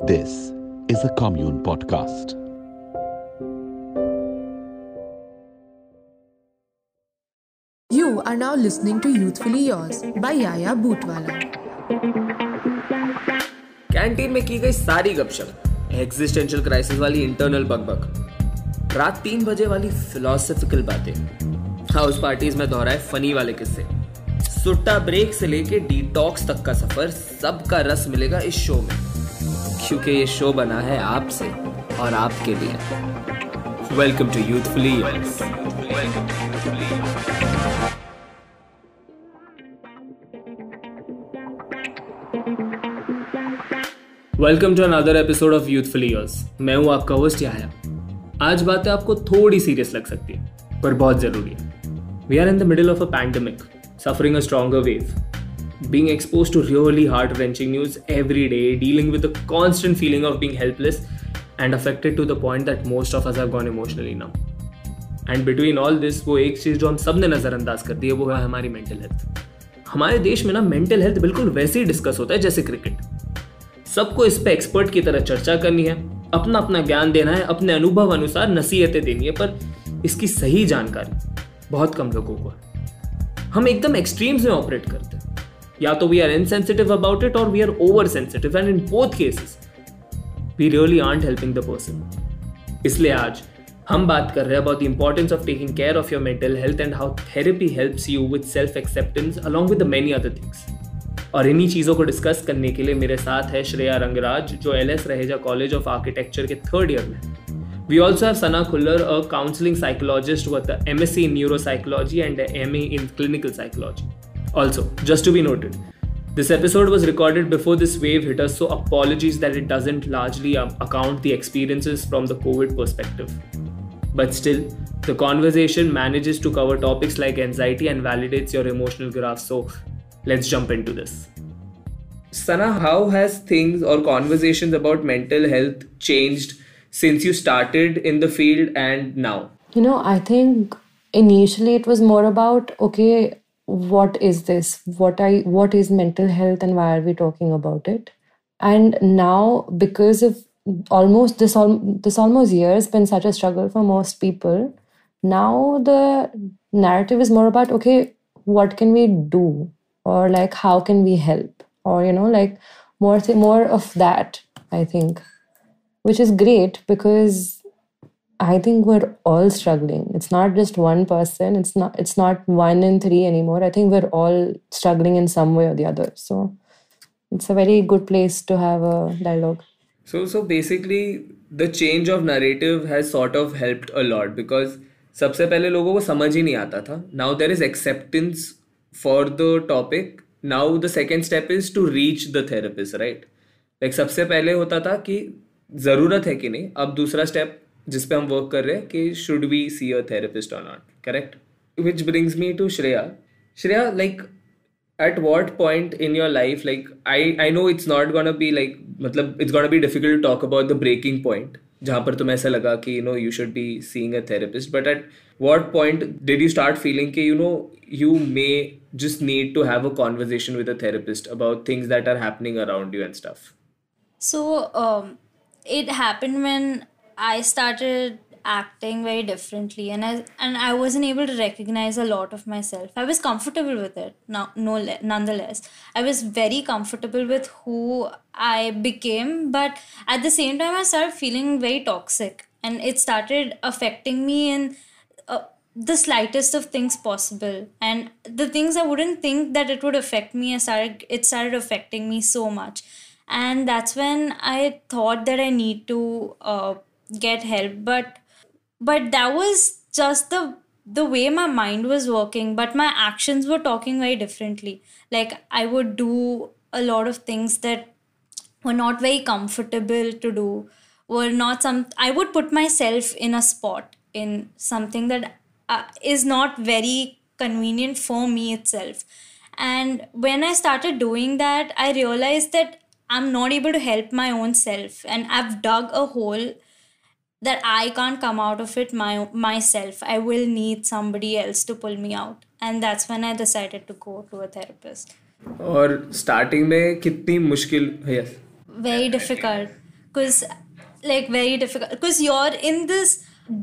This is a Commune Podcast. You are now listening to Youthfully Yours by Yaya Bootwala. Canteen में की गई सारी गपशप existential crisis वाली इंटरनल बकबक रात तीन बजे वाली फिलोसफिकल बातें हाउस पार्टीज़ में दोहराए फनी वाले किस्से सुट्टा ब्रेक से लेके डिटॉक्स तक का सफ़र सबका रस मिलेगा इस शो में क्योंकि ये शो बना है आपसे और आपके लिए। Welcome to youthfully welcome to another episode of youthful मैं हूँ आपका होस्ट याया आज बातें आपको थोड़ी सीरियस लग सकती है, पर बहुत ज़रूरी है। We are in the middle of a pandemic suffering a stronger wave being exposed to really heart wrenching news every day, dealing with the constant feeling of being helpless and affected to the point that most of us have gone emotionally numb. And between all this वो एक चीज़ जो हम सबने नज़रअंदाज कर दी है वो है हमारी मेंटल हेल्थ हमारे देश में ना मेंटल हेल्थ बिल्कुल वैसे ही डिस्कस होता है जैसे क्रिकेट सबको इस पे एक्सपर्ट की तरह चर्चा करनी है अपना अपना ज्ञान देना है अपने अनुभव अनुसार नसीहतें देनी है पर इसकी सही जानकारी बहुत कम लोगों को है। हम एकदम एक्सट्रीम्स में ऑपरेट करते हैं। या तो we are insensitive about it और we are over sensitive and in both cases we really aren't helping the person इसलिए आज हम बात कर रहे हैं about the importance of taking care of your mental health and how therapy helps you with self acceptance along with many other things और इन्हीं चीज़ों को डिस्कस करने के लिए मेरे साथ है श्रेया रंगराज जो L S Raheja college of architecture के थर्ड ईयर में। We also have Sana Khullar, a counseling psychologist with an MSc in neuropsychology and an MA in clinical psychology. Also, just to be noted, this episode was recorded before this wave hit us, so apologies that it doesn't largely um, account the experiences from the COVID perspective. But still, the conversation manages to cover topics like anxiety and validates your emotional graph. So, let's jump into this. Sana, how has things or conversations about mental health changed since you started in the field and now? You know, I think initially it was more about okay, what is this? What I what is mental health and why are we talking about it? And now because of almost this all this almost year has been such a struggle for most people. Now the narrative is more about okay, what can we do? Or like how can we help? Or you know, like more th- more of that, I think. Which is great because I think we're all struggling. It's not just one person. It's not it's not one in three anymore. I think we're all struggling in some way or the other. So it's a very good place to have a dialogue. So, so basically, the change of narrative has sort of helped a lot because सबसे पहले लोगों को समझ ही नहीं आता था now there is acceptance for the topic now the second step is to reach the therapist right like सबसे पहले होता था कि ज़रूरत है कि नहीं अब दूसरा स्टेप जिस पे हम वर्क कर रहे हैं कि should we see a therapist और not correct which brings me to Shreya Shreya like at what point in your life like I I know it's not gonna be like मतलब it's gonna be difficult to talk about the breaking point जहाँ पर तुम्हें ऐसा लगा कि you know you should be seeing a therapist but at what point did you start feeling कि you know you may just need to have a conversation with a therapist about things that are happening around you and stuff so it happen happened I started acting very differently, and I and I wasn't able to recognize a lot of myself. I was comfortable with it. No, le- nonetheless, I was very comfortable with who I became, but at the same time, I started feeling very toxic, and it started affecting me in uh, the slightest of things possible and the things i wouldn't think that it would affect me I started it started affecting me so much and that's when i thought that i need to uh, get help but but that was just the the way my mind was working but my actions were talking very differently. Like i would do a lot of things that were not very comfortable to do were not some i would put myself in a spot in something that uh, is not very convenient for me itself. And when i started doing that i realized that i'm not able to help my own self and i've dug a hole that i can't come out of it my myself i will need somebody else to pull me out and that's when i decided to go to a therapist और starting में कितनी मुश्किल yes very difficult because like very difficult because you're in this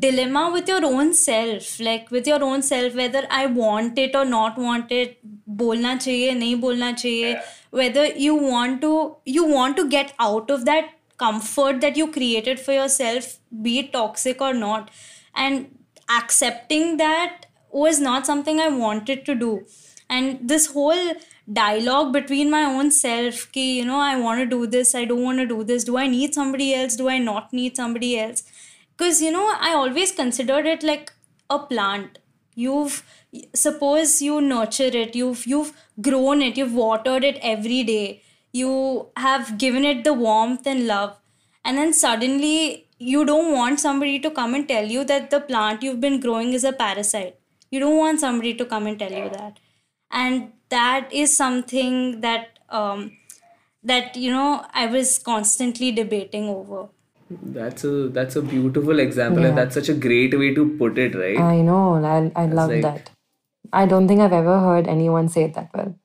dilemma with your own self like with your own self whether i want it or not want it bolna chahiye nahi bolna chahiye whether you want to you want to get out of that comfort that you created for yourself be it toxic or not. And accepting that was not something i wanted to do. And this whole dialogue between my own self ki you know i want to do this i don't want to do this do i need somebody else do i not need somebody else? Because you know i always considered it like a plant. You've suppose you nurture it you've you've grown it you've watered it every day you have given it the warmth and love and then suddenly you don't want somebody to come and tell you that the plant you've been growing is a parasite you don't want somebody to come and tell you that and that is something that um, that you know I was constantly debating over. That's a that's a beautiful example, and that's such a great way to put it, right? I know. I, I love like- that. I don't think I've ever heard anyone say it that well.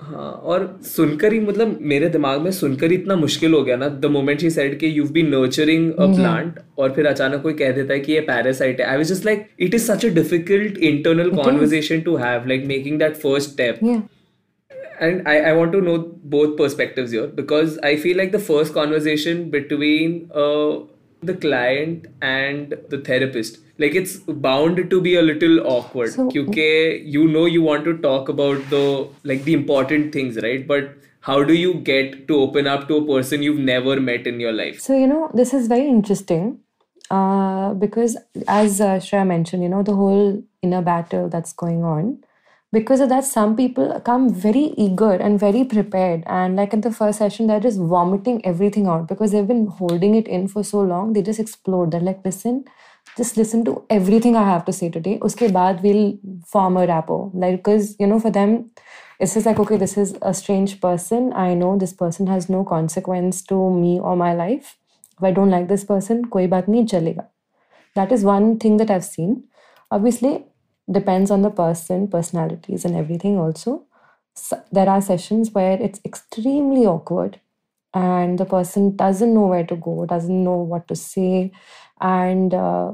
हाँ और सुनकर ही मतलब मेरे दिमाग में सुनकर इतना मुश्किल हो गया ना द मोमेंट शी सेड कि you be nurturing a plant और फिर अचानक कोई कह देता है कि ये पैरासाइट है। I was just like it is such a difficult internal conversation to have like making that first step and I, I want to know both perspectives here because I feel like the first conversation between uh, the client and the therapist like it's bound to be a little awkward So- because you know you want to talk about the like the important things right but how do you get to open up to a person you've never met in your life So, you know, this is very interesting uh, because, as uh, Shreya mentioned, you know, the whole inner battle that's going on. Because of that, some people come very eager and very prepared. And, like in the first session, they're just vomiting everything out because they've been holding it in for so long. They just explode. They're like, listen, just listen to everything I have to say today. Uske baad we'll form a rapport. Like, because, you know, for them, it's just like, okay, this is a strange person. I know this person has no consequence to me or my life. If I don't like this person, koi baat nahi chalega. That is one thing that I've seen. Obviously, depends on the person, personalities, and everything also. So, there are sessions where it's extremely awkward and the person doesn't know where to go, doesn't know what to say. And, uh,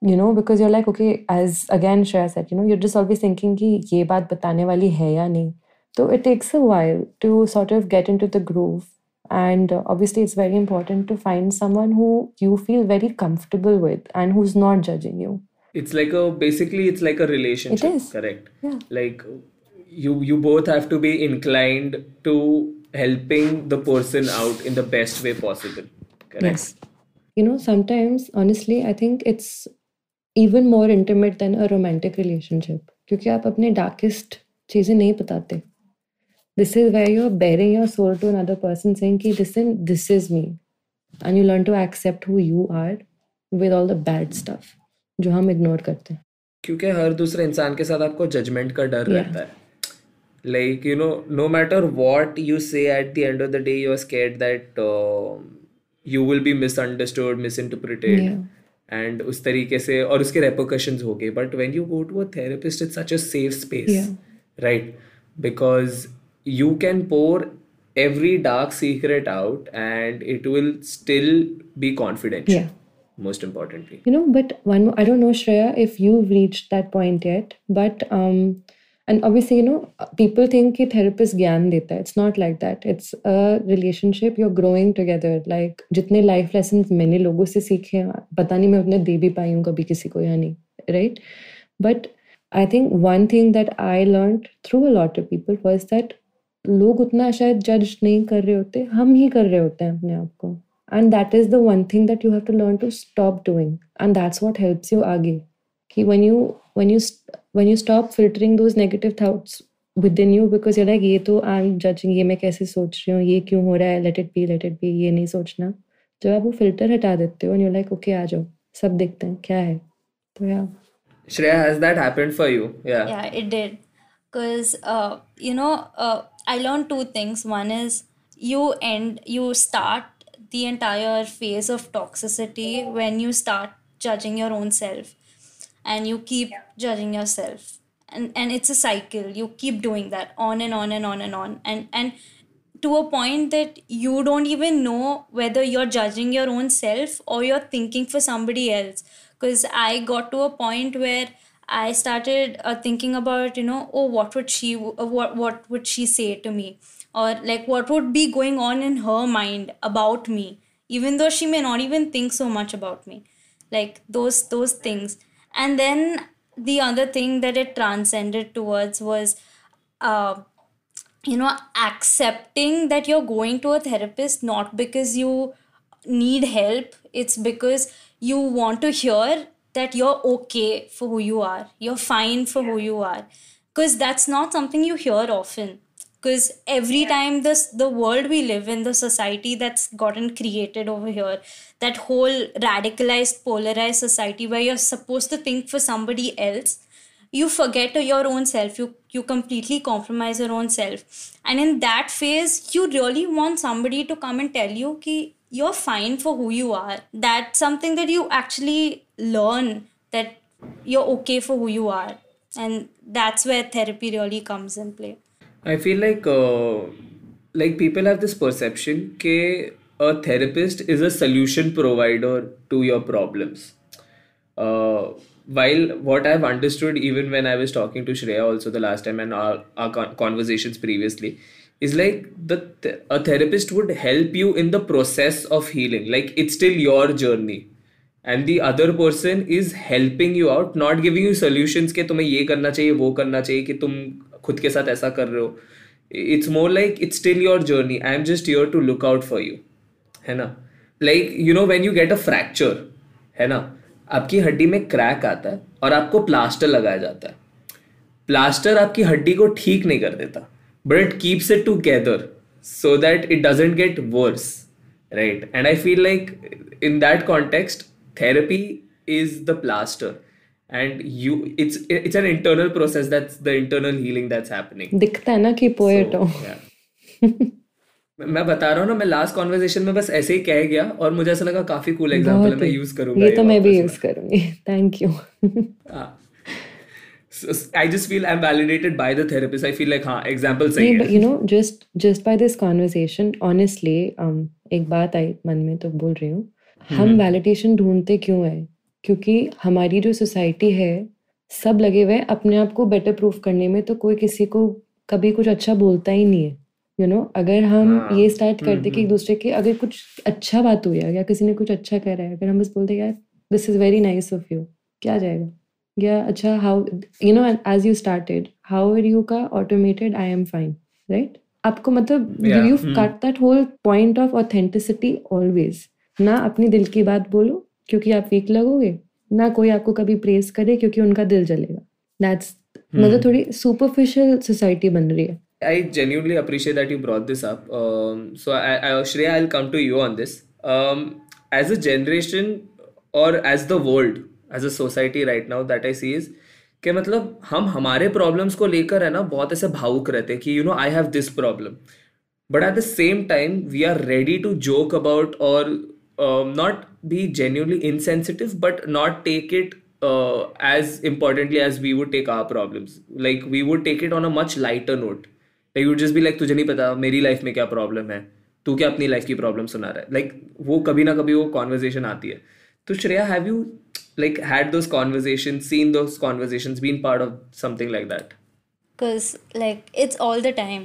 you know because you're like okay as again Shreya said you know you're just always thinking ki ye baat batane wali hai ya nahi. So it takes a while to sort of get into the groove. And obviously it's very important to find someone who you feel very comfortable with and who's not judging you. It's like a basically it's like a relationship it is. correct? Yeah. Like you you both have to be inclined to helping the person out in the best way possible correct? Yes. You know sometimes honestly i think it's even more intimate than a romantic relationship क्योंकि आप अपने darkest चीज़ें नहीं बताते। This is where you're baring your soul to another person saying कि in this is me and you learn to accept who you are with all the bad stuff जो हम ignore करते हैं। क्योंकि हर दूसरे इंसान के साथ आपको जजमेंट का डर yeah. रहता है। Like you know no matter what you say at the end of the day you are scared that you will be be misunderstood misinterpreted. Yeah. And उस तरीके से और उसके रेपोकशन हो गए. But when you go to a therapist it such a space right because you can pour every dark secret out and it will still be confident most importantly. You know but one more i don't know shreya if you've reached that point yet but um and obviously you know people think कि therapist ज्ञान देता है. It's not like that it's a relationship you are growing together like जितने life lesson मैंने लोगों से सीखे हैं, पता नहीं मैं उतने दे भी पाई हूँ कभी किसी को या नहीं right but I think one thing that I learn through a lot of people was that लोग उतना शायद जज नहीं कर रहे होते, हम ही कर रहे होते हैं अपने आप को. And that is the one thing that you have to learn to stop doing and that's what helps you आगे. कि one you when you when you stop filtering those negative thoughts within you because you're like ये तो I'm judging ये मैं कैसे सोच रही हूँ ये क्यों हो रहा है let it be let it be ये नहीं सोचना जब आप वो filter हटा देते हो and you're like okay आ जाओ सब देखते हैं क्या है तो yeah shreya has that happened for you yeah yeah it did because uh, you know uh, i learned two things one is you end you start the entire phase of toxicity when you start judging your own self and you keep judging yourself. And and it's a cycle. You keep doing that on and on and on and on. And and to a point that you don't even know whether you're judging your own self or you're thinking for somebody else. Because i got to a point where i started uh, thinking about you know oh what would she uh, what what would she say to me? Or like what would be going on in her mind about me? Even though she may not even think so much about me. Like those those things and then the other thing that it transcended towards was uh, you know accepting that you're going to a therapist not because you need help it's because you want to hear that you're okay for who you are. You're fine for who you are. Because that's not something you hear often because every time this the world we live in the society that's gotten created over here that whole radicalized polarized society where you're supposed to think for somebody else you forget your own self. You you completely compromise your own self. And in that phase you really want somebody to come and tell you ki you're fine for who you are. That's something that you actually learn that you're okay for who you are. And that's where therapy really comes in play I feel like uh, like people have this perception that a therapist is a solution provider to your problems. Uh, while what I've understood, even when I was talking to Shreya also the last time and our, our con- conversations previously, is like the th- a therapist would help you in the process of healing. Like it's still your journey. And the other person is helping you out not giving you solutions के तुम्हें ये करना चाहिए वो करना चाहिए कि तुम खुद के साथ ऐसा कर रहे हो। It's more like it's still your journey I am just your to look out for you है ना? Like you know when you get a fracture है ना? आपकी हड्डी में क्रैक आता है और आपको प्लास्टर लगाया जाता है। प्लास्टर आपकी हड्डी को ठीक नहीं कर देता। But it keeps it together so that it doesn't get worse right and I feel like in that context therapy is the plaster. And you it's it's an internal process that's the internal healing that's happening दिखता है ना कि poet हो. मैं बता रहा हूँ ना मैं लास्ट कॉन्वर्सेशन में बस ऐसे ही कह गया और मुझे ऐसा लगा काफ़ी कूल एग्जांपल है मैं ही। यूज़ करूँगा ये तो मैं भी यूज़ करूँगी thank you So, I just feel I'm validated by the therapist. I feel like हाँ example सही है but you know just just by this conversation honestly um, एक बात आई मन में तो बोल रही हूँ हम वैलिडेशन ढूंढते क्यों है क्योंकि हमारी जो सोसाइटी है सब लगे हुए हैं अपने आप को बेटर प्रूफ करने में तो कोई किसी को कभी कुछ अच्छा बोलता ही नहीं है यू you नो know, अगर हम हाँ, ये स्टार्ट करते कि एक दूसरे के अगर कुछ अच्छा बात हुई है या किसी ने कुछ अच्छा करा है अगर हम बस बोलते यार this is very nice of you क्या जाएगा? या अच्छा how you know as you started how are you का automated I am fine right आपको मतलब you. Cut that whole point of authenticity always ना अपनी दिल की बात बोलो क्योंकि आप वीक लगोगे। ना कोई आपको कभी प्रेस करे क्योंकि उनका दिल जलेगा। दैट्स मतलब थोड़ी सुपरफिशियल सोसाइटी बन रही है। I genuinely appreciate that you brought this up. Um, so, I, I, Shreya, I'll come to you on this. Um, as a generation or as the world, as a society right now, that I see is कि मतलब हम हमारे problems को लेकर है ना बहुत ऐसे भावुक रहते हैं कि you know I have this problem but at the same time we are ready to joke about और not B genuinely insensitive but not take it uh, as importantly as we would take our problems like we would take it on a much lighter note like you would just be like तुझे नहीं पता मेरी life में क्या problem है तू क्या अपनी लाइफ की प्रॉब्लम सुना रहा है लाइक वो कभी ना कभी वो कॉन्वर्जेशन आती है तो Shreya have you like had those conversations seen those conversations been part of something like that because like it's all the time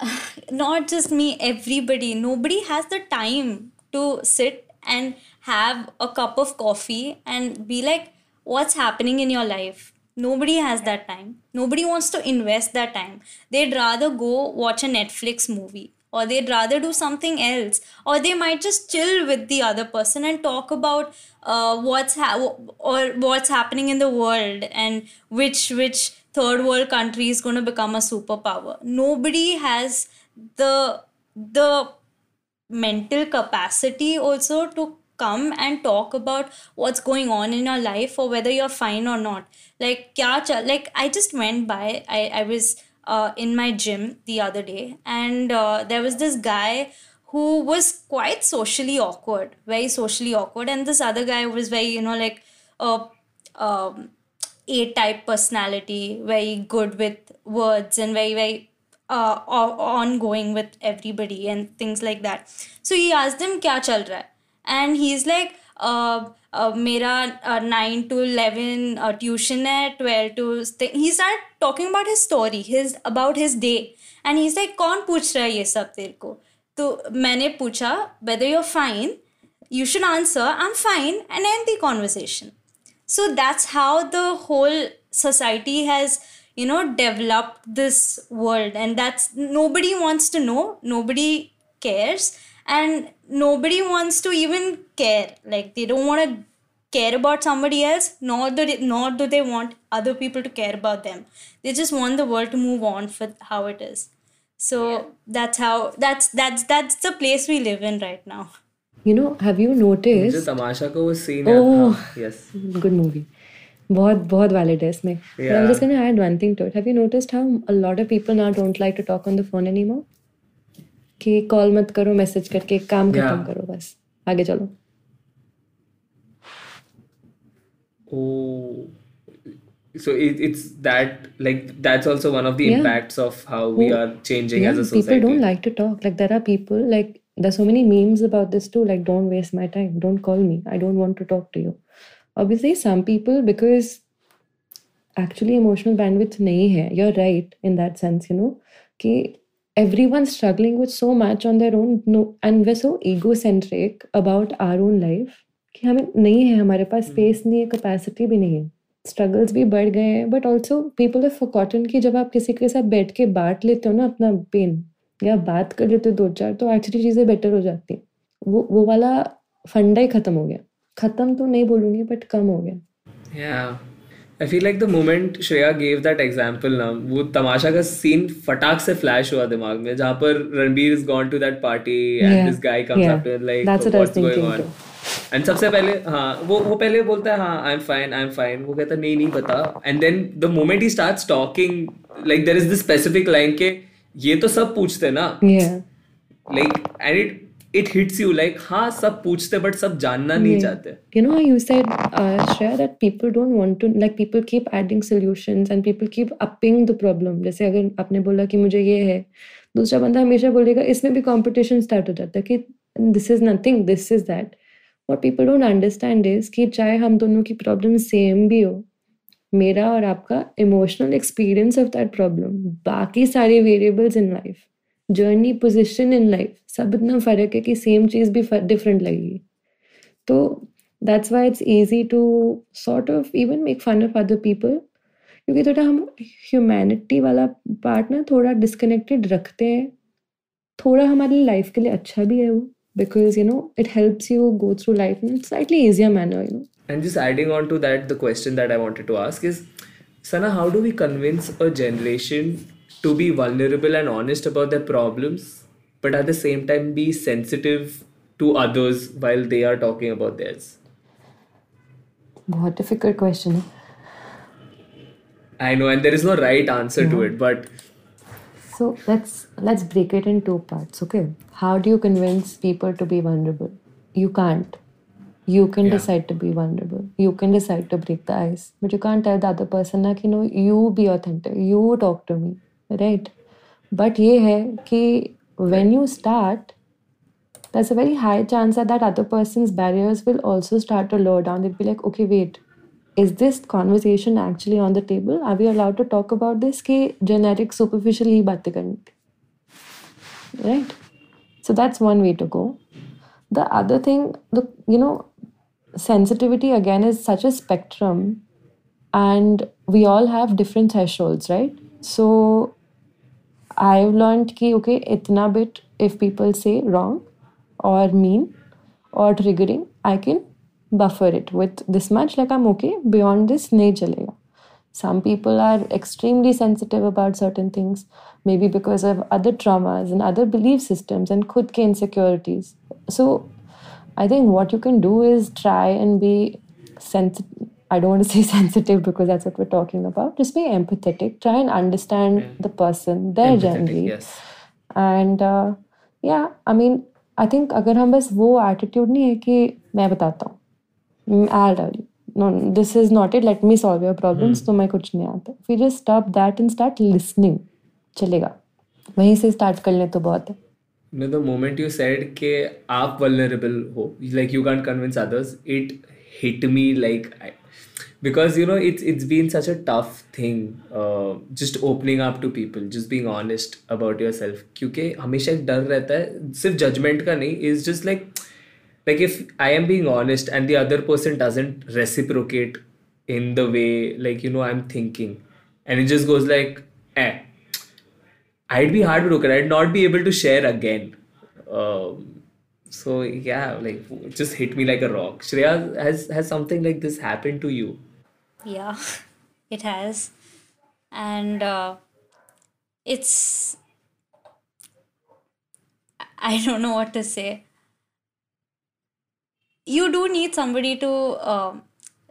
not just me everybody nobody has the time to sit and have a cup of coffee and be like what's happening in your life? Nobody has that time. Nobody wants to invest that time. They'd rather go watch a netflix movie or they'd rather do something else or they might just chill with the other person and talk about uh, what's ha- or what's happening in the world and which which third world country is going to become a superpower. Nobody has the the mental capacity also to come and talk about what's going on in your life or whether you're fine or not. Like kya cha- like i just went by i i was uh, in my gym the other day and uh, there was this guy who was quite socially awkward very socially awkward and this other guy was very you know like a um, a type personality very good with words and very very uh, o- ongoing with everybody and things like that. So he asked him, "Kya chal raha hai?" And he's like, uh, uh, मेरा uh, 9 to 11 uh, tuition है 12 to th- he started talking about his story his about his day and he's like कौन पूछ रहा है ये सब तेरे को तो मैंने पूछा whether you're fine you should answer I'm fine and end the conversation so that's how the whole society has you know developed this world and that's nobody wants to know nobody cares and nobody wants to even care like they don't want to care about somebody else nor do they, nor do they want other people to care about them they just want the world to move on for how it is so that's how that's that's that's the place we live in right now You know, have you मुझे noticed? तमाशा का वो scene Oh. है yes Good movie. बहुत बहुत valid है इसमें. But I was just Yeah. gonna add one thing to it. Have you noticed how a lot of people now don't like to talk on the phone anymore? कि call मत करो message करके एक काम खत्म Yeah. करो बस आगे चलो Oh, so it, it's that like that's also one of the Yeah. impacts of how we Who- are changing yeah, as a people society. don't like to talk. Like there are people like there's so many memes about this too. Like don't waste my time. Don't call me. I don't want to talk to you. Obviously, some people because actually emotional bandwidth nahi hai. You're right in that sense. You know, कि everyone's struggling with so much on their own. No, and we're so egocentric about our own life कि हमें नहीं है हमारे पास space नहीं है capacity भी नहीं है स्ट्रगल्स भी बढ़ गए हैं but also people have forgotten कि जब आप किसी के साथ बैठ के बांट लेते हो ना अपना पेन या बात कर लेते हो दो चार तो एक्चुअली चीज़ें बेटर हो जाती हैं वो वो वाला फंडा ही खत्म हो गया खत्म तो नहीं बोलूँगी बट कम हो गया। Yeah. I feel like the moment Shreya gave that example ना वो तमाशा का सीन फटाक से फ्लैश हुआ दिमाग में जहाँ पर Ranbir is gone to that party and this guy comes after like what's going on and सबसे पहले हाँ वो वो पहले बोलता है हाँ I am fine I am fine वो कहता नहीं नहीं पता and then the moment he start talking like there is this specific line के ये तो सब पूछते ना। Like and it it it hits you like हाँ सब पूछते but सब जानना नहीं Yeah. चाहते You know you said, uh, Shreya, that people don't want to, like people keep adding solutions and people keep upping the problem. जैसे अगर आपने बोला कि मुझे ये है दूसरा बंदा हमेशा बोलेगा इसमें भी कंपटीशन स्टार्ट हो जाता है कि this is nothing this is that what people don't understand is कि चाहे हम दोनों की प्रॉब्लम सेम भी हो मेरा और आपका emotional experience of that problem बाकी सारे variables in life journey position in life सब इतना फ़र्क है कि सेम चीज़ भी डिफरेंट लगेगी। तो that's why it's easy to sort of even make fun of other people क्योंकि थोड़ा हम ह्यूमैनिटी वाला पार्ट ना थोड़ा डिस्कनेक्टेड रखते हैं। थोड़ा हमारी लाइफ के लिए अच्छा भी है वो because you know it helps you go through life in slightly easier manner you know And just adding on to that, the question that I wanted to ask is, Sana, how do we convince a generation to be vulnerable and honest about their problems, but at the same time be sensitive to others while they are talking about theirs? What difficult question. I know, and there is no right answer yeah. to it, but so let's let's break it in two parts, okay? How do you convince people to be vulnerable? You can't. You can yeah. decide to be vulnerable. You can decide to break the ice, but you can't tell the other person like you know you be authentic. You talk to me. right? But ये है कि when you start, there's a very high chance that that other person's barriers will also start to lower down. They'll be like, okay, wait, is this conversation actually on the table? Are we allowed to talk about this? कि generic superficial ही बातें करनी थी. right? So that's one way to go. The other thing, the you know, sensitivity again is such a spectrum, and we all have different thresholds, right? So I have learn कि okay इतना bit if people say wrong और mean और triggering I can buffer it with this much like I am okay beyond this नहीं चलेगा। Some people are extremely sensitive about certain things maybe because of other traumas and other belief systems and खुद के insecurities so I think what you can do is try and be sensitive I don't want to say sensitive because that's what we're talking about. Just be empathetic. Try and understand the person, their journey. yes. And या I mean I think अगर हम बस वो attitude नहीं है कि मैं बताता हूँ I tell you know this is not it let me solve your problems तो मैं कुछ नहीं आता we just stop that and start listening चलेगा वहीं से स्टार्ट कर ले तो बहुत है the moment you said ke aap vulnerable ho like you can't convince others it hit me like I, because you know it's it's been such a tough thing uh, just opening up to people just being honest about yourself क्योंकि हमेशा एक डर रहता है सिर्फ judgement का नहीं is just like like if I am being honest and the other person doesn't reciprocate in the way like you know I'm thinking and it just goes like eh I'd be heartbroken. I'd not be able to share again. Um, so yeah, like just hit me like a rock. Shreya, has has something like this happened to you? Yeah, it has. And uh, it's. I don't know what to say. You do need somebody to um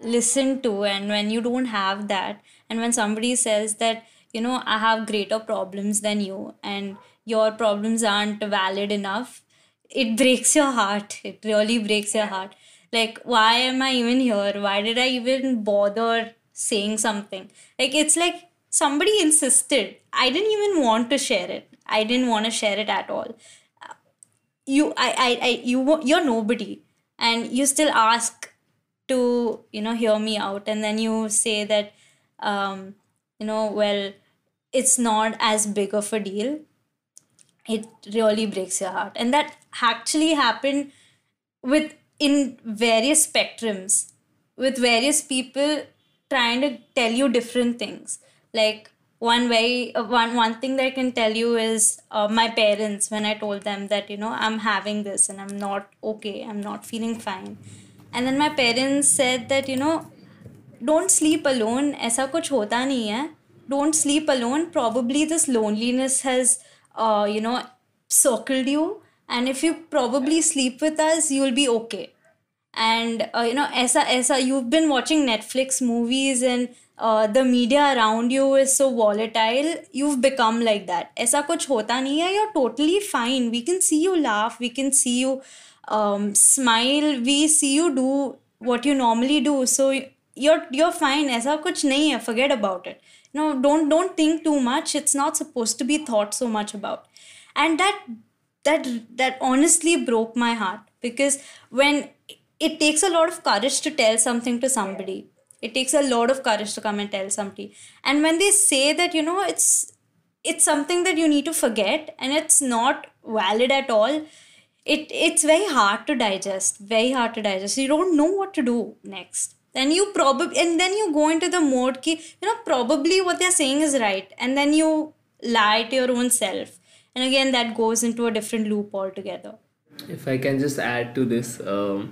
listen to, and when you don't have that, and when somebody says that, you know, I have greater problems than you, and your problems aren't valid enough, it breaks your heart. It really breaks your heart. Like, why am I even here? Why did I even bother saying something? Like, it's like somebody insisted. I didn't even want to share it. I didn't want to share it at all. You, I, I, I you, you're nobody, and you still ask to, you know, hear me out, and then you say that, um, you know, well, it's not as big of a deal it really breaks your heart and that actually happened with in various spectrums with various people trying to tell you different things. Like one way uh, one one thing that i can tell you is uh, my parents when i told them that you know i'm having this and i'm not okay i'm not feeling fine. And then my parents said that you know don't sleep alone aisa kuch hota nahi hai don't sleep alone probably this loneliness has uh, you know circled you and if you probably sleep with us you'll be okay. And uh, you know aisa aisa you've been watching netflix movies and uh, the media around you is so volatile you've become like that. aisa kuch hota nahi hai you're totally fine. We can see you laugh we can see you um, smile we see you do what you normally do. So you're you're fine. aisa kuch nahi hai forget about it. You know don't don't think too much. It's not supposed to be thought so much about. And that that that honestly broke my heart. Because when it takes a lot of courage to tell something to somebody it takes a lot of courage to come and tell somebody. And when they say that you know it's it's something that you need to forget and it's not valid at all it it's very hard to digest very hard to digest. You don't know what to do next. Then you probably and then you go into the mode ki, you know probably what they're saying is right. And then you lie to your own self and again that goes into a different loop altogether If I can just add to this, um,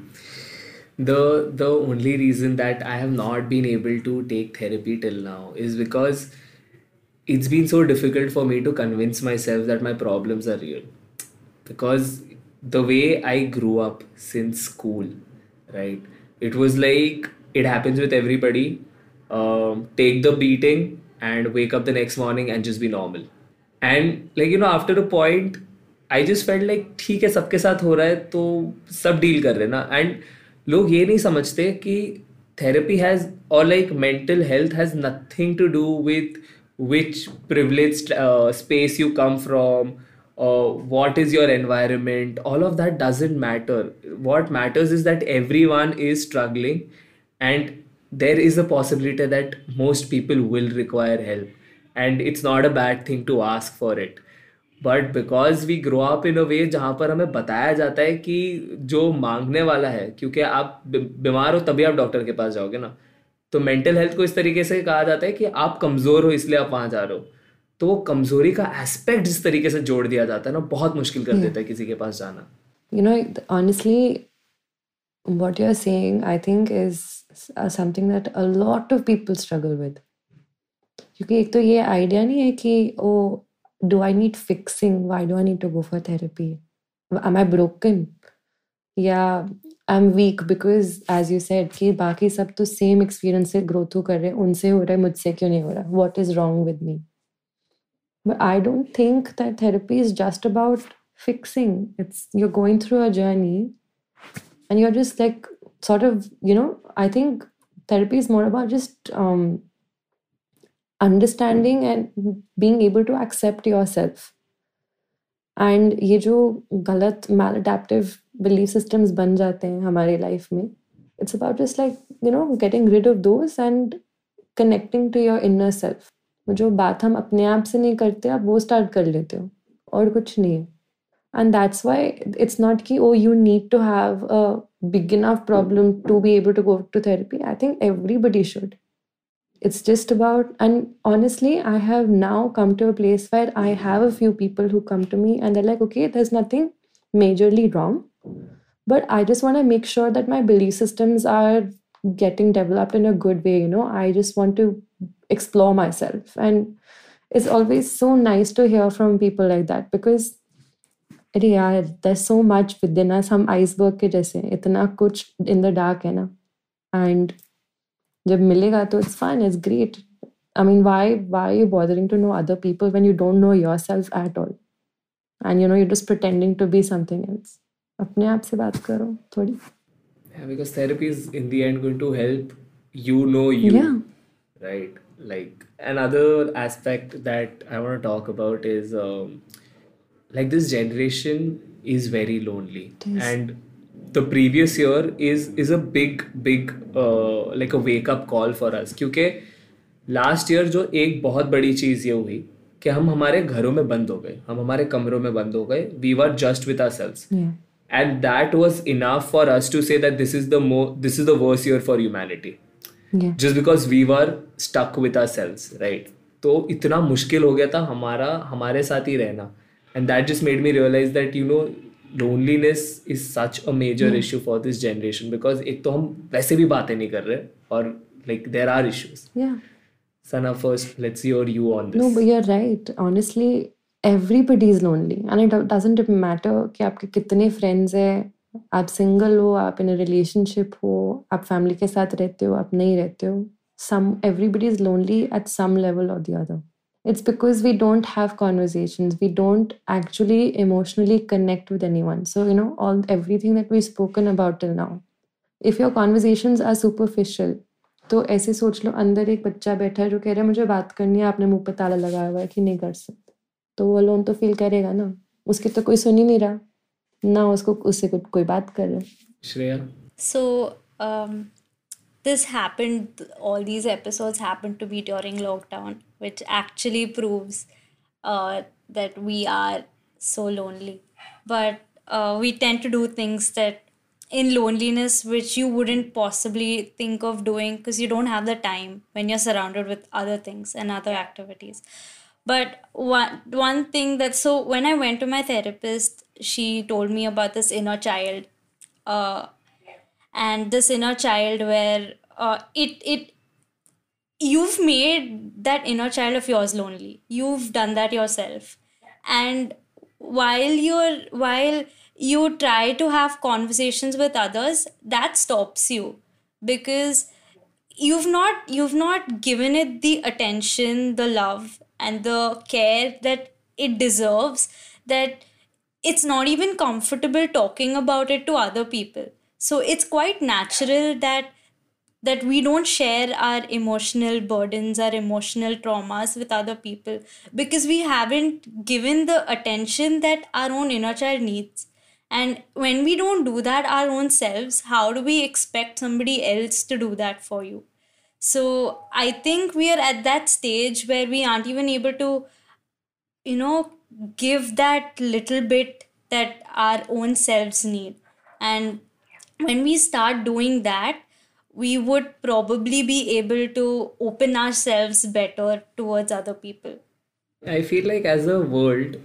the the only reason that I have not been able to take therapy till now is because it's been so difficult for me to convince myself that my problems are real. Because the way I grew up since school, right? It was like it happens with everybody. Um, take the beating and wake up the next morning and just be normal. And like you know, after a point, I just felt like ठीक है सबके साथ हो रहा है तो सब deal कर रहे हैं ना एंड लोग ये नहीं समझते कि थेरेपी हैज़ और like mental health has nothing to do with which privileged uh, space you come from uh, what is your environment all of that doesn't matter what matters is that everyone is struggling and there is a possibility that most people will require help and it's not a bad thing to ask for it. But because we grow up in a way जहाँ पर हमें बताया जाता है कि जो मांगने वाला है क्योंकि आप बीमार हो तभी आप डॉक्टर के पास जाओगे ना। तो मेंटल हेल्थ को इस तरीके से कहा जाता है कि आप कमज़ोर हो इसलिए आप वहाँ जा रहे हो। तो वो कमज़ोरी का एस्पेक्ट जिस तरीके से जोड़ दिया जाता है ना बहुत मुश्किल कर देता है किसी के पास जाना। You know honestly, what you're saying, I think, is uh, something that a lot of people struggle with. क्योंकि एक तो ये आइडिया नहीं है कि, ओ do I need fixing why do I need to go for therapy am I broken या I am weak because as you said कि बाकी सब तो सेम एक्सपीरियंस से ग्रोथ हो कर रहे हैं, उनसे हो रहा है, मुझसे क्यों नहीं हो रहा? What is wrong with me but I don't think that therapy is just about fixing it's you're going through a journey and you are just like sort of you know I think therapy is more about just understanding and being able to accept yourself and ये जो गलत maladaptive belief systems बन जाते हैं हमारी life में it's about just like you know getting rid of those and connecting to your inner self जो बात हम अपने आप से नहीं करते, आप वो स्टार्ट कर लेते हो, और कुछ नहीं है। And that's why it's not कि ओ you need to have a big enough problem to be able to go to therapy I think everybody should It's just about, and honestly, I have now come to a place where I have a few people who come to me and they're like, okay, there's nothing majorly wrong. But I just want to make sure that my belief systems are getting developed in a good way. You know, I just want to explore myself. And it's always so nice to hear from people like that because yeah, there's so much within us. Some iceberg ke jaise, itna kuch in the dark hai na. And जब मिलेगा तो it's fine it's great I mean why why you bothering to know other people when you don't know yourself at all and you know you just pretending to be something else अपने आप से बात करो थोड़ी Yeah, because therapy is in the end going to help you know you. Yeah. Right. Like another aspect that I want to talk about is um, like this generation is very lonely, is. and the previous year is is a big big uh, like a wake up call for क्योंकि last year जो एक बहुत बड़ी चीज़ ये हुई कि हम हमारे घरों में बंद हो गए। हम हमारे कमरों में बंद हो गए। We are just with ourselves and that was enough for us to say that this is the mo this is the worse year for humanity just because we are stuck with ourselves right तो इतना मुश्किल हो गया था हमारा हमारे साथ ही रहना। And that just made me realise that you know loneliness is such a major issue for this generation because एक तो हम वैसे भी बातें नहीं कर रहे और like there are issues Sana first let's see your you on this no but you are right honestly everybody is lonely and it doesn't matter कि आपके कितने फ्रेंड्स हैं। आप सिंगल हो आप इन रिलेशनशिप हो आप फैमिली के साथ रहते हो आप नहीं रहते हो। Some everybody is lonely at some level और the other it's because we don't have conversations we don't actually emotionally connect with anyone so you know all everything that we've spoken about till now if your conversations are superficial तो ऐसे सोच लो अंदर एक बच्चा बैठा है जो कह रहा है मुझे बात करनी है आपने मुँह पे ताला लगाया हुआ है कि नहीं कर सकते तो वो लोन तो फील करेगा ना उसके तो कोई सुन ही नहीं रहा ना उसको उससे कोई बात कर रहा है Shreya So, um, this happened, all these episodes happened to be during lockdown, which actually proves uh, that we are so lonely. But uh, we tend to do things that in loneliness, which you wouldn't possibly think of doing because you don't have the time when you're surrounded with other things and other activities. But one one thing that so when I went to my therapist, she told me about this inner child uh, and this inner child where uh, it it you've made that inner child of yours lonely. You've done that yourself. And while you're while you try to have conversations with others that stops you because you've not you've not given it the attention the love and the care that it deserves that it's not even comfortable talking about it to other people so it's quite natural that that we don't share our emotional burdens our emotional traumas with other people because we haven't given the attention that our own inner child needs. And when we don't do that our own selves how do we expect somebody else to do that for you? So i think we are at that stage where we aren't even able to you know give that little bit that our own selves need. And when we start doing that we would probably be able to open ourselves better towards other people I feel like as a world,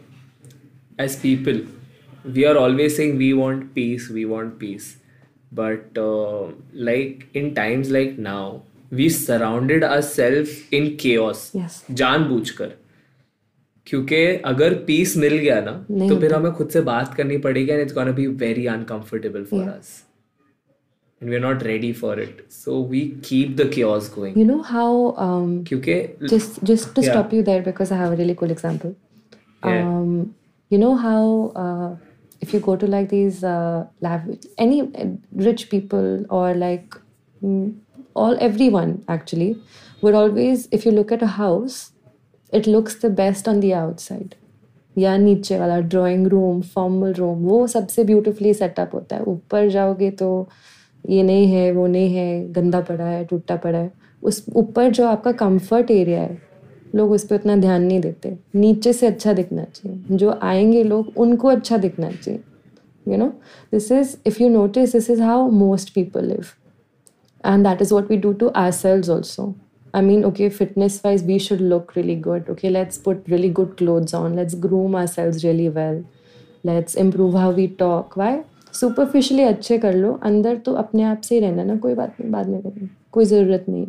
as people, we are always saying we want peace, we want peace. But uh, like in times like now, we surrounded ourselves in chaos. Yes. जानबूझकर क्योंकि अगर piece मिल गया ना नहीं तो फिर हमें खुद से बात करनी पड़ेगी and it's gonna be very uncomfortable for Yeah. Us and we are not ready for it so we keep the chaos going you know how um क्योंकि just just to Yeah. stop you there because i have a really cool example Yeah. um you know how uh, if you go to like these uh, lav- any uh, rich people or like mm, all everyone actually would always if you look at a house it looks the best on the outside या नीचे वाला drawing room formal room वो सबसे beautifully setup होता है ऊपर जाओगे तो ये नहीं है, वो नहीं है, गंदा पड़ा है, टूटा पड़ा है। उस ऊपर जो आपका कंफर्ट एरिया है, लोग उस पर उतना ध्यान नहीं देते। नीचे से अच्छा दिखना चाहिए। जो आएँगे लोग, उनको अच्छा दिखना चाहिए। You know this is if you notice this is how most people live and that is what we do to ourselves also I mean okay fitness wise we should look really good okay let's put really good clothes on let's groom ourselves really well let's improve how we talk why superficially अच्छे कर लो अंदर तो अपने आप से ही रहना ना कोई बात नहीं बाद में करना कोई ज़रूरत नहीं।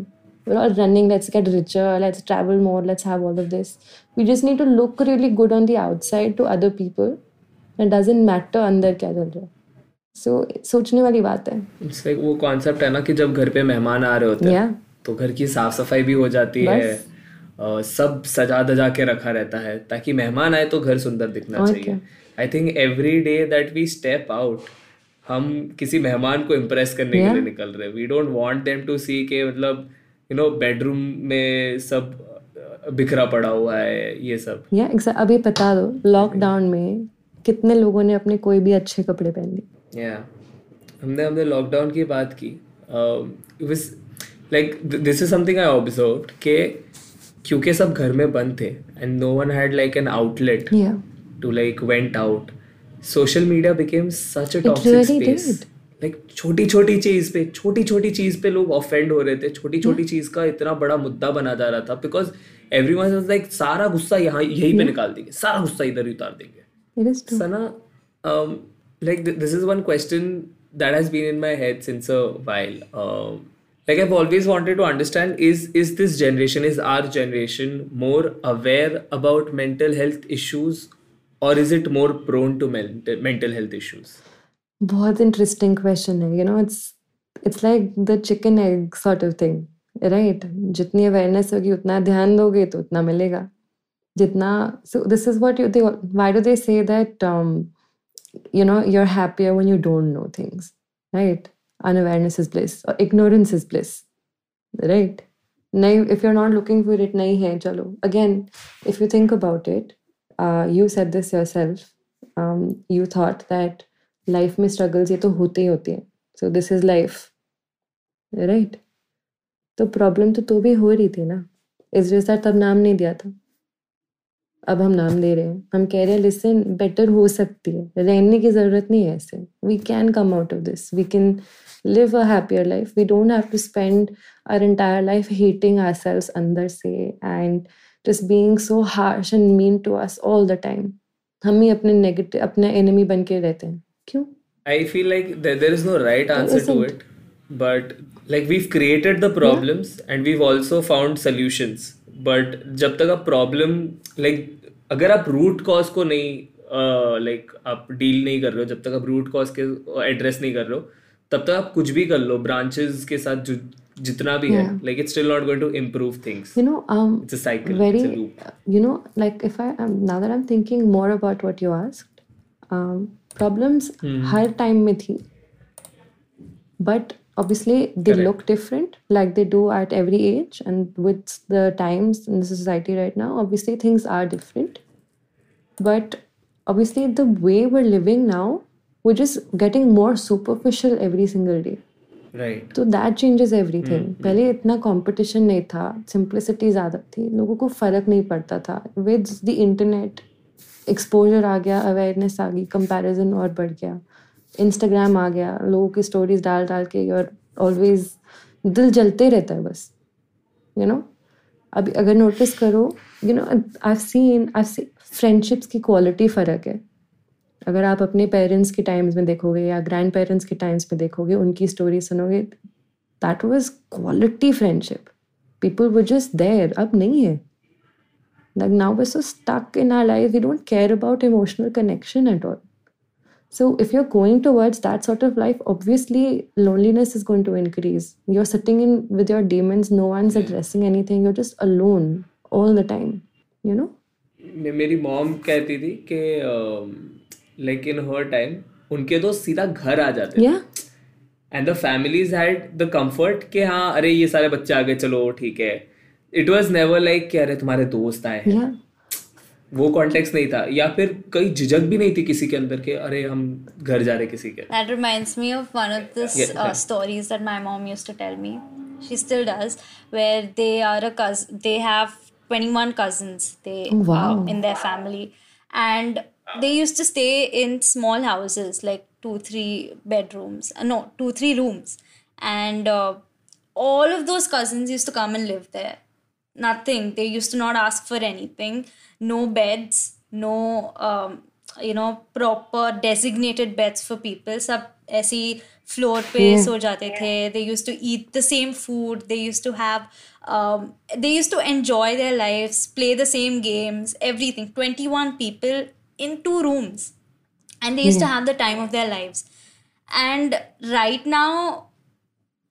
We're all running let's get richer let's travel more let's have all of this. We just need to look really good on the outside to other people. It doesn't matter अंदर क्या चल रहा है। सो सोचने वाली बात है। It's like वो कॉन्सेप्ट है ना कि जब घर पे मेहमान आ रहे होते हैं Yeah. तो घर की साफ़ सफ़ाई भी हो जाती है। सब सजा दजा के रखा रहता है ताकि मेहमान आए तो घर सुंदर दिखना और चाहिए। I think every day that we step out हम किसी मेहमान को इम्प्रेस करने yeah. के लिए निकल रहे हैं। We don't want them to see के मतलब यू नो बेडरूम में सब बिखरा पड़ा हुआ है ये सब। या एग्जैक्ट अभी बता दो लॉकडाउन में कितने लोगों ने अपने कोई भी अच्छे कपड़े पहन लिए? या हमने हमने लॉकडाउन की बात की। Like this is something I observe के क्योंकि सब घर में बंद थे and no one had like an outlet to like went out. Social media became such a toxic really space. did. Like छोटी छोटी चीज़ पे छोटी छोटी चीज़ पे लोग ऑफेंड हो रहे थे। छोटी छोटी चीज़ का इतना बड़ा मुद्दा बना जा रहा था बिकॉज़ एवरी वन लाइक सारा गुस्सा यहाँ यही पे निकाल देंगे। सारा गुस्सा इधर ही उतार देंगे। This is one question that has been in my head since a while like I always wanted to understand is is this generation is our generation more aware about mental health issues or is it more prone to mental health issues? बहुत interesting question है you know it's it's like the chicken egg sort of thing right जितनी awareness होगी, उतना ध्यान दोगे तो उतना मिलेगा। जितना so this is what you they why do they say that you know you are happier one you don't know things right unawareness is bliss और इग्नोरेंस इज़ ब्लिस राइट नहीं if you are not looking for it नहीं है, चलो। Again if you think about it you said this yourself. Um, you thought that life में struggles ये तो होते ही होते हैं। So this is life. Right? तो प्रॉब्लम तो तो भी हो रही थी ना। इस जैसा तब नाम नहीं दिया था। अब हम नाम दे रहे हैं। हम कह रहे हैं लिसन बेटर हो सकती है। रहने की ज़रूरत नहीं है ऐसे। We can come out of this we can live a happier life we don't have to spend our entire life hating ourselves अंदर से and just being so harsh and mean to us all the time हम ही अपने negative अपने enemy बन के रहते हैं। क्यों? I feel like there is no right answer to it but like we created the problems and we also found solutions but जब तक आप प्रॉब्लम लाइक अगर आप रूट कॉज को नहीं लाइक uh, like, आप डील नहीं कर रहे हो जब तक आप रूट कॉज के एड्रेस नहीं कर रहे हो तब तक आप कुछ भी कर लो ब्रांचेस के साथ जितना भी है like it's still not going to improve things you know um It's a cycle, it's very a loop. you know like if i um, now that i'm thinking more about what you asked um problems हर time में थी but obviously they Correct. look different like they do at every age and with the times in the society right now obviously things are different but obviously the way we're living now we're just getting more superficial every single day तो that changes everything पहले इतना competition नहीं था simplicity ज़्यादा थी लोगों को फ़र्क नहीं पड़ता था. विद द इंटरनेट एक्सपोजर आ गया अवेयरनेस आ गई कंपैरिजन और बढ़ गया. इंस्टाग्राम आ गया लोगों की स्टोरीज डाल डाल के और ऑलवेज दिल जलते रहता है बस. यू नो अभी अगर नोटिस करो you know I seen I see friendships की क्वालिटी फ़र्क है. अगर आप अपने पेरेंट्स के टाइम्स में देखोगे या ग्रैंड पेरेंट्स के टाइम्स में देखोगे उनकी स्टोरी सुनोगे that was quality friendship people वो जस्ट देयर अब नहीं है। लाइक नाउ वो stuck in our life we don't care about emotional connection at all so if you are going towards that sort of life obviously loneliness is going to increase you are sitting in with your demons no one is addressing anything you're just alone all the time you know मेरी mom कहती थी कि. Um, like in her time उनके तो सीधा घर आ जाते and the families had comfort कि हाँ अरे ये सारे बच्चे आ गए चलो ठीक है। इट वॉज़ नेवर लाइक कि अरे तुम्हारे दोस्त आए हैं। वो कॉन्टेक्स्ट नहीं था। या फिर कई झिझक भी नहीं थी किसी के अंदर के अरे हम घर जा रहे किसी के। That reminds me of one of the stories that my mom used to tell me she still does where they are a cuz they have 21 cousins they in their family and they used to stay in small houses, like two three bedrooms. Uh, no, two three rooms, and uh, all of those cousins used to come and live there. Nothing. They used to not ask for anything. No beds. No. Um, you know proper designated beds for people सब ऐसी floor पे सो जाते थे they used to eat the same food they used to have um, they used to enjoy their lives play the same games everything 21 people in two rooms and they used to have the time of their lives and right now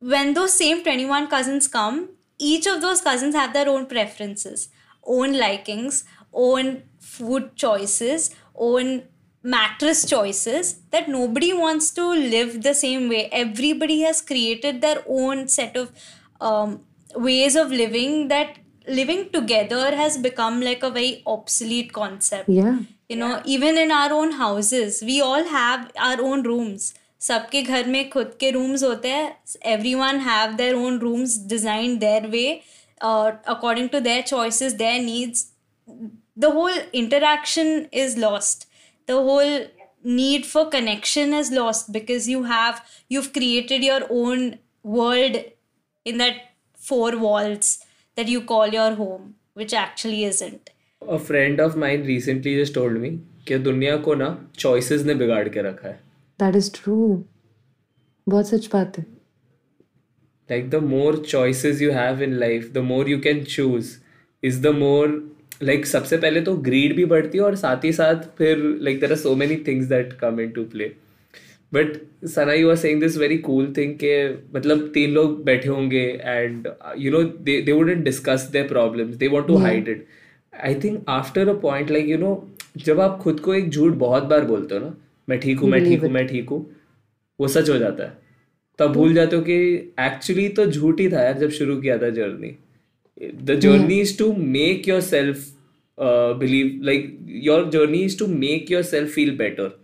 when those same 21 cousins come, each of those cousins have their own preferences, own likings, own food choices, own mattress choices that nobody wants to live the same way. Everybody has created their own set of um, ways of living that living together has become like a very obsolete concept Yeah you know even in our own houses we all have our own rooms सबके घर में खुद के rooms होते हैं everyone have their own rooms designed their way uh, according to their choices their needs the whole interaction is lost the whole need for connection is lost because you have you've created your own world in that four walls that you call your home which actually isn't A friend of mine recently just told me कि दुनिया को ना choices ने बिगाड़ के रखा है। That is true बहुत सच बात है। Like the more choices you have in life the more you can choose is the more like सबसे पहले तो ग्रीड भी बढ़ती है और साथ ही साथ फिर like there are so many things that come in to play but Sana you are saying this very cool thing के मतलब तीन लोग बैठे होंगे and you know they they wouldn't discuss their problems they want to hide it I think after a point like you know जब आप खुद को एक झूठ बहुत बार बोलते हो ना मैं ठीक हूँ मैं ठीक हूँ मैं ठीक हूँ वो सच हो जाता है। तब भूल जाते हो कि एक्चुअली तो झूठ ही था यार जब शुरू किया था journey the journey is to make yourself believe like your journey is to make yourself feel better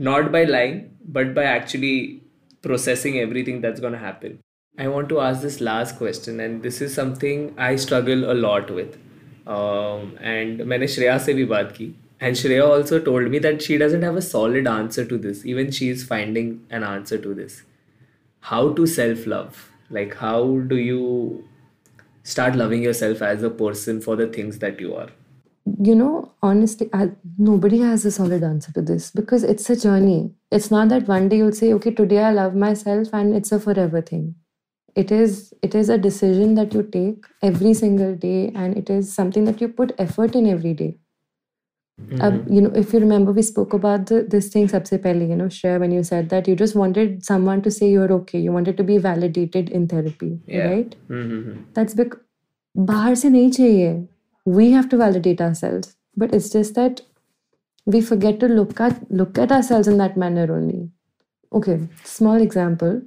not by line but by actually processing everything that's gonna happen I want to ask this last question and this is something I struggle a lot with with um, and मैंने श्रेया से भी बात की and Shreya also told me that she doesn't have a solid answer to this even she is finding an answer to this how to self love like how do you start loving yourself as a person for the things that you are you know honestly I, nobody has a solid answer to this because it's a journey it's not that one day you'll say okay today i love myself and it's a forever thing it is it is a decision that you take every single day and it is something that you put effort in every day. Mm-hmm. Uh, you know, if you remember, we spoke about the, this thing sabse you know, Shreya, when you said that you just wanted someone to say you're okay. You wanted to be validated in therapy, yeah. right? Mm-hmm. That's because bahar se nahi chahiye. We have to validate ourselves, but it's just that we forget to look at look at ourselves in that manner only. Okay, small example.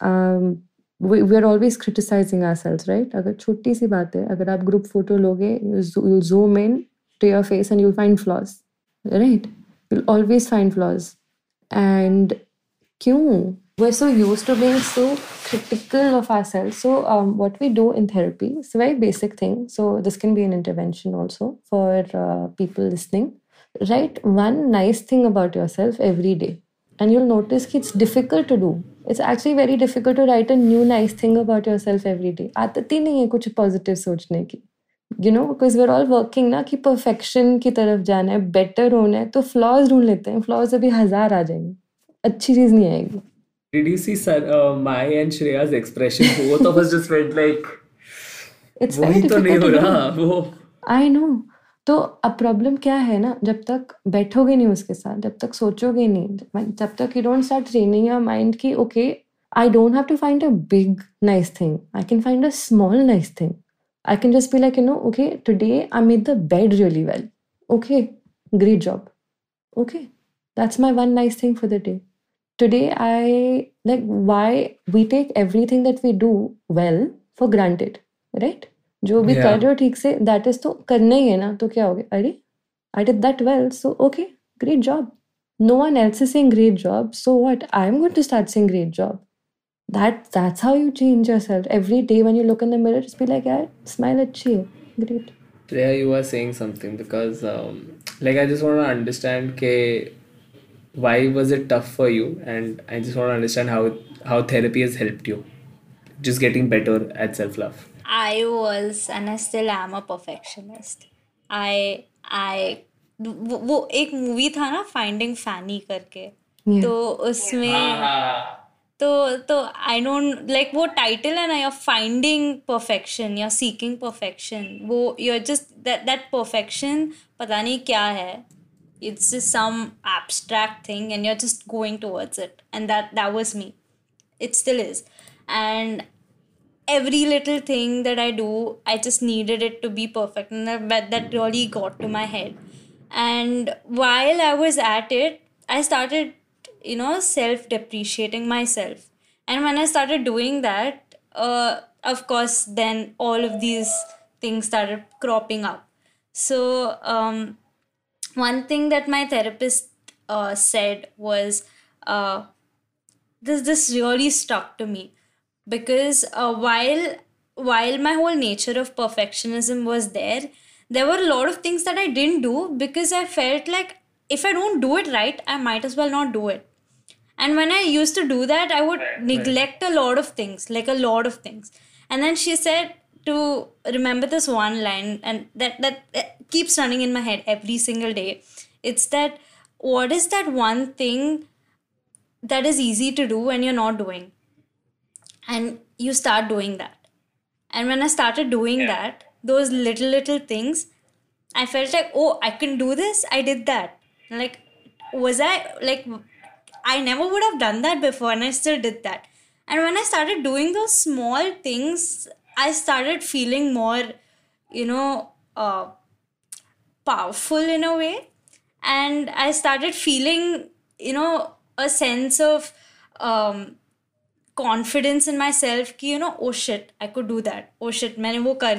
Um, we, we're always criticizing ourselves right अगर छोटी सी बात है अगर आप group photo लोगे you zo- you'll zoom in to your face and you'll find flaws right you'll always find flaws and क्यों we're so used to being so critical of ourselves so um, what we do in therapy it's a very basic thing so this can be an intervention also for uh, people listening write one nice thing about yourself every day And you'll notice it's difficult to do it's actually very difficult to write a new nice thing about yourself every day आदत ही नहीं है कुछ positive सोचने की you know because we're all working ना कि perfection की तरफ़ जाना है बेटर होना है तो फ्लॉज ढूंढ लेते हैं फ्लॉज अभी हज़ार आ जाएँगे अच्छी चीज़ नहीं आएगी Did you see Sar- uh, my and Shreya's expression? Both of us just felt like it's वही तो नहीं हो रहा वो आई नो तो अब प्रॉब्लम क्या है ना, जब तक बैठोगे नहीं उसके साथ, जब तक सोचोगे नहीं, जब- तक you don't start training your mind कि okay I don't have to find a big nice thing I can find a small nice thing I can just be like you know okay today I made the bed really well okay great job okay, that's my one nice thing for the day. Today i, like, why we take everything that we do well for granted, right? जो भी yeah. कर रहे हो ठीक से that is तो करना ही है ना तो क्या हो गया अरे I did that well so okay great job no one else is saying great job so what I am going to start saying great job that that's how you change yourself every day when you look in the mirror just be like यार smile अच्छी है great Shreya, you were saying something because, um, like, I just want to understand ke, why was it tough for you, and I just want to understand how how therapy has helped you, just getting better at self love. I was and I still am a perfectionist. I I वो एक movie था ना finding फैनी करके। तो उसमें हाँ, हाँ, हाँ। तो तो आई डोंट लाइक वो टाइटल है ना योर फाइंडिंग परफेक्शन या सीकिंग परफेक्शन वो you are just that that perfection पता नहीं क्या है। It's some abstract thing and you are just going towards it and that that was me it still is and every little thing that i do i just needed it to be perfect and that, that really got to my head. And while i was at it i started you know self depreciating myself. And when i started doing that uh, of course then all of these things started cropping up. So um, one thing that my therapist uh, said was uh, this this really stuck to me because uh, while while my whole nature of perfectionism was there there were a lot of things that i didn't do because i felt like if i don't do it right i might as well not do it. And when i used to do that i would neglect a lot of things like a lot of things. And then she said to remember this one line and that that, that keeps running in my head every single day. It's that what is that one thing that is easy to do when you're not doing and you start doing that. And when i started doing that those little little things i felt like oh i can do this. I did that. Like was i like i never would have done that before and i still did that. And when i started doing those small things i started feeling more you know uh, powerful in a way. And i started feeling you know a sense of um, confidence in myself ki you know oh shit i could do that. Oh shit maine wo kar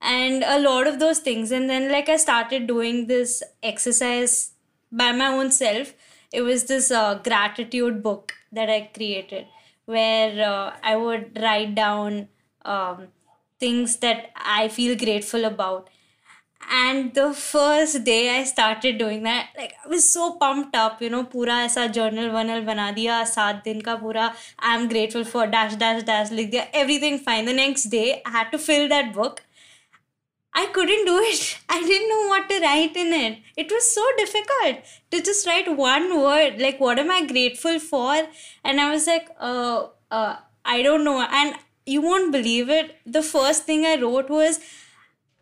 and a lot of those things. And then like i started doing this exercise by my own self. It was this uh, gratitude book that i created where uh, i would write down um, things that i feel grateful about and the first day I started doing that, like I was so pumped up, you know, पूरा ऐसा journal वनल बना दिया सात दिन का पूरा I'm grateful for dash dash dash लिख दिया everything fine. The next day I had to fill that book. I couldn't do it. I didn't know what to write in it. It was so difficult to just write one word, like what am I grateful for? And I was like, uh, uh, I don't know. And you won't believe it. The first thing I wrote was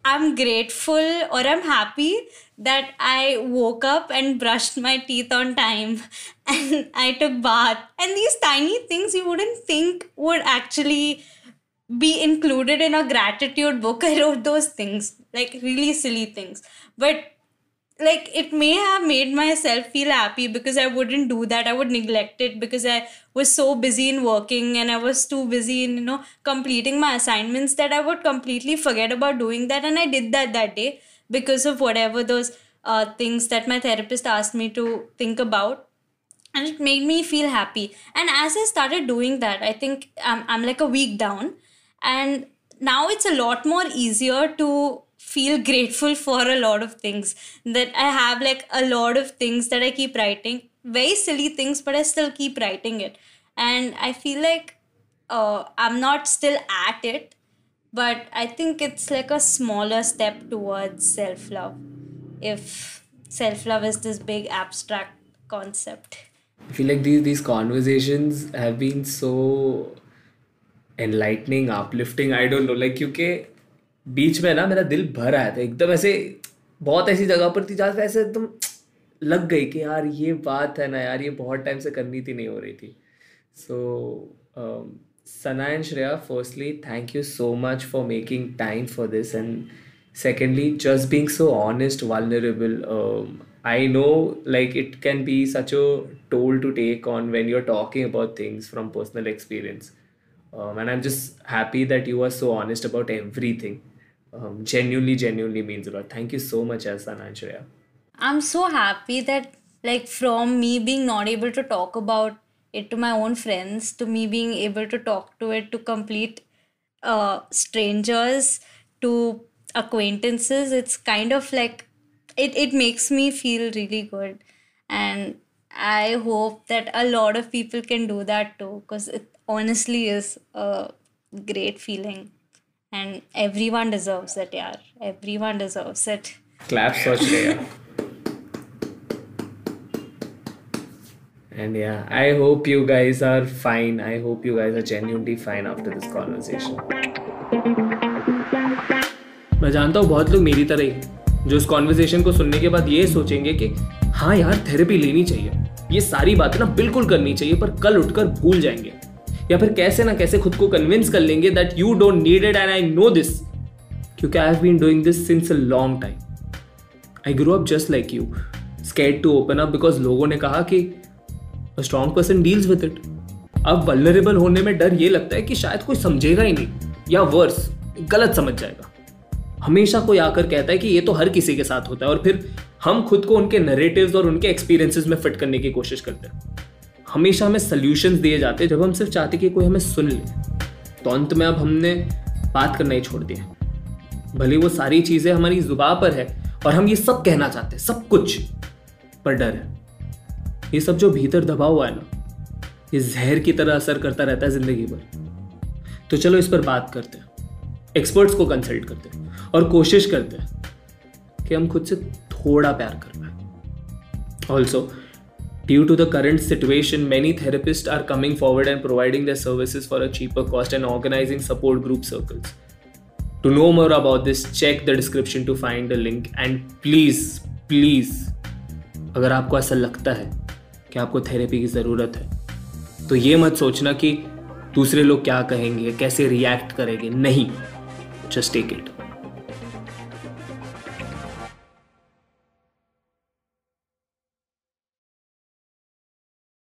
I'm grateful or I'm happy that I woke up and brushed my teeth on time and I took bath. And these tiny things you wouldn't think would actually be included in a gratitude book. I wrote those things, like really silly things. But like it may have made myself feel happy because I wouldn't do that. I would neglect it because I was so busy in working and I was too busy in, you know, completing my assignments that I would completely forget about doing that. And I did that that day because of whatever those uh, things that my therapist asked me to think about. And it made me feel happy. And as I started doing that, I think I'm, I'm like a week down. And now it's a lot more easier to feel grateful for a lot of things. That i have like a lot of things that i keep writing. Very silly things but i still keep writing it. And i feel like uh, i'm not still at it but i think it's like a smaller step towards self love if self love is this big abstract concept. I feel like these these conversations have been so enlightening uplifting. I don't know like uk बीच में ना मेरा दिल भर आया था, एकदम ऐसे बहुत ऐसी जगह पर थी जहाँ ऐसे एकदम लग गई कि यार ये बात है ना यार, ये बहुत टाइम से करनी थी, नहीं हो रही थी। So Sana and Shreya firstly thank you so much for making time for this and secondly just being so honest vulnerable I know like it can be such a toll to take on when you are talking about things from personal experience and I am just happy that you are so honest about everything um, genuinely, genuinely means a lot. Thank you so much, Sana and Shreya. I'm so happy that like from me being not able to talk about it to my own friends to me being able to talk to it to complete uh, strangers to acquaintances it's kind of like it, it makes me feel really good and i hope that a lot of people can do that too because it honestly is a great feeling and everyone deserves it yeah everyone deserves it Claps for Shreya. And yeah, I hope you guys are fine. I hope you guys are genuinely fine after this conversation. मैं जानता हूँ बहुत लोग मेरी तरह ही जो इस conversation को सुनने के बाद ये सोचेंगे कि हाँ यार थेरेपी लेनी चाहिए ये सारी बातें ना बिल्कुल करनी चाहिए पर कल उठकर भूल जाएँगे या फिर कैसे ना कैसे खुद को कन्विंस कर लेंगे that you don't need it and I know this क्योंकि I have been doing this since a long time I grow up just like you scared to open up because लोगों ने कहा कि strong person deals with it अब vulnerable होने में डर ये लगता है कि शायद कोई समझेगा ही नहीं, या वर्स गलत समझ जाएगा। हमेशा कोई आकर कहता है कि ये तो हर किसी के साथ होता है और फिर हम खुद को उनके नरेटिव्स और उनके एक्सपीरियंसेस में फिट करने की कोशिश करते हैं। हमेशा हमें सोल्यूशंस दिए जाते हैं। जब हम सिर्फ़ चाहते कि कोई हमें सुन ले तो अंत में अब हमने बात करना ही छोड़ दिया। भले वो सारी चीज़ें हमारी जुबा पर है और हम ये सब कहना चाहते हैं, सब कुछ, पर डर है। ये सब जो भीतर दबा हुआ है ना, ये जहर की तरह असर करता रहता है ज़िंदगी भर। तो चलो इस पर बात करते हैं। एक्सपर्ट्स को कंसल्ट करते हैं और कोशिश करते हैं कि हम खुद से थोड़ा प्यार कर पाए। Also Due to the current situation, many therapists are coming forward and providing their services for a cheaper cost and organizing support group circles. To know more about this, check the description to find the link. And please, please, अगर आपको ऐसा लगता है कि आपको therapy की ज़रूरत है तो ये मत सोचना कि दूसरे लोग क्या कहेंगे कैसे रिएक्ट करेंगे नहीं जस्ट टेक इट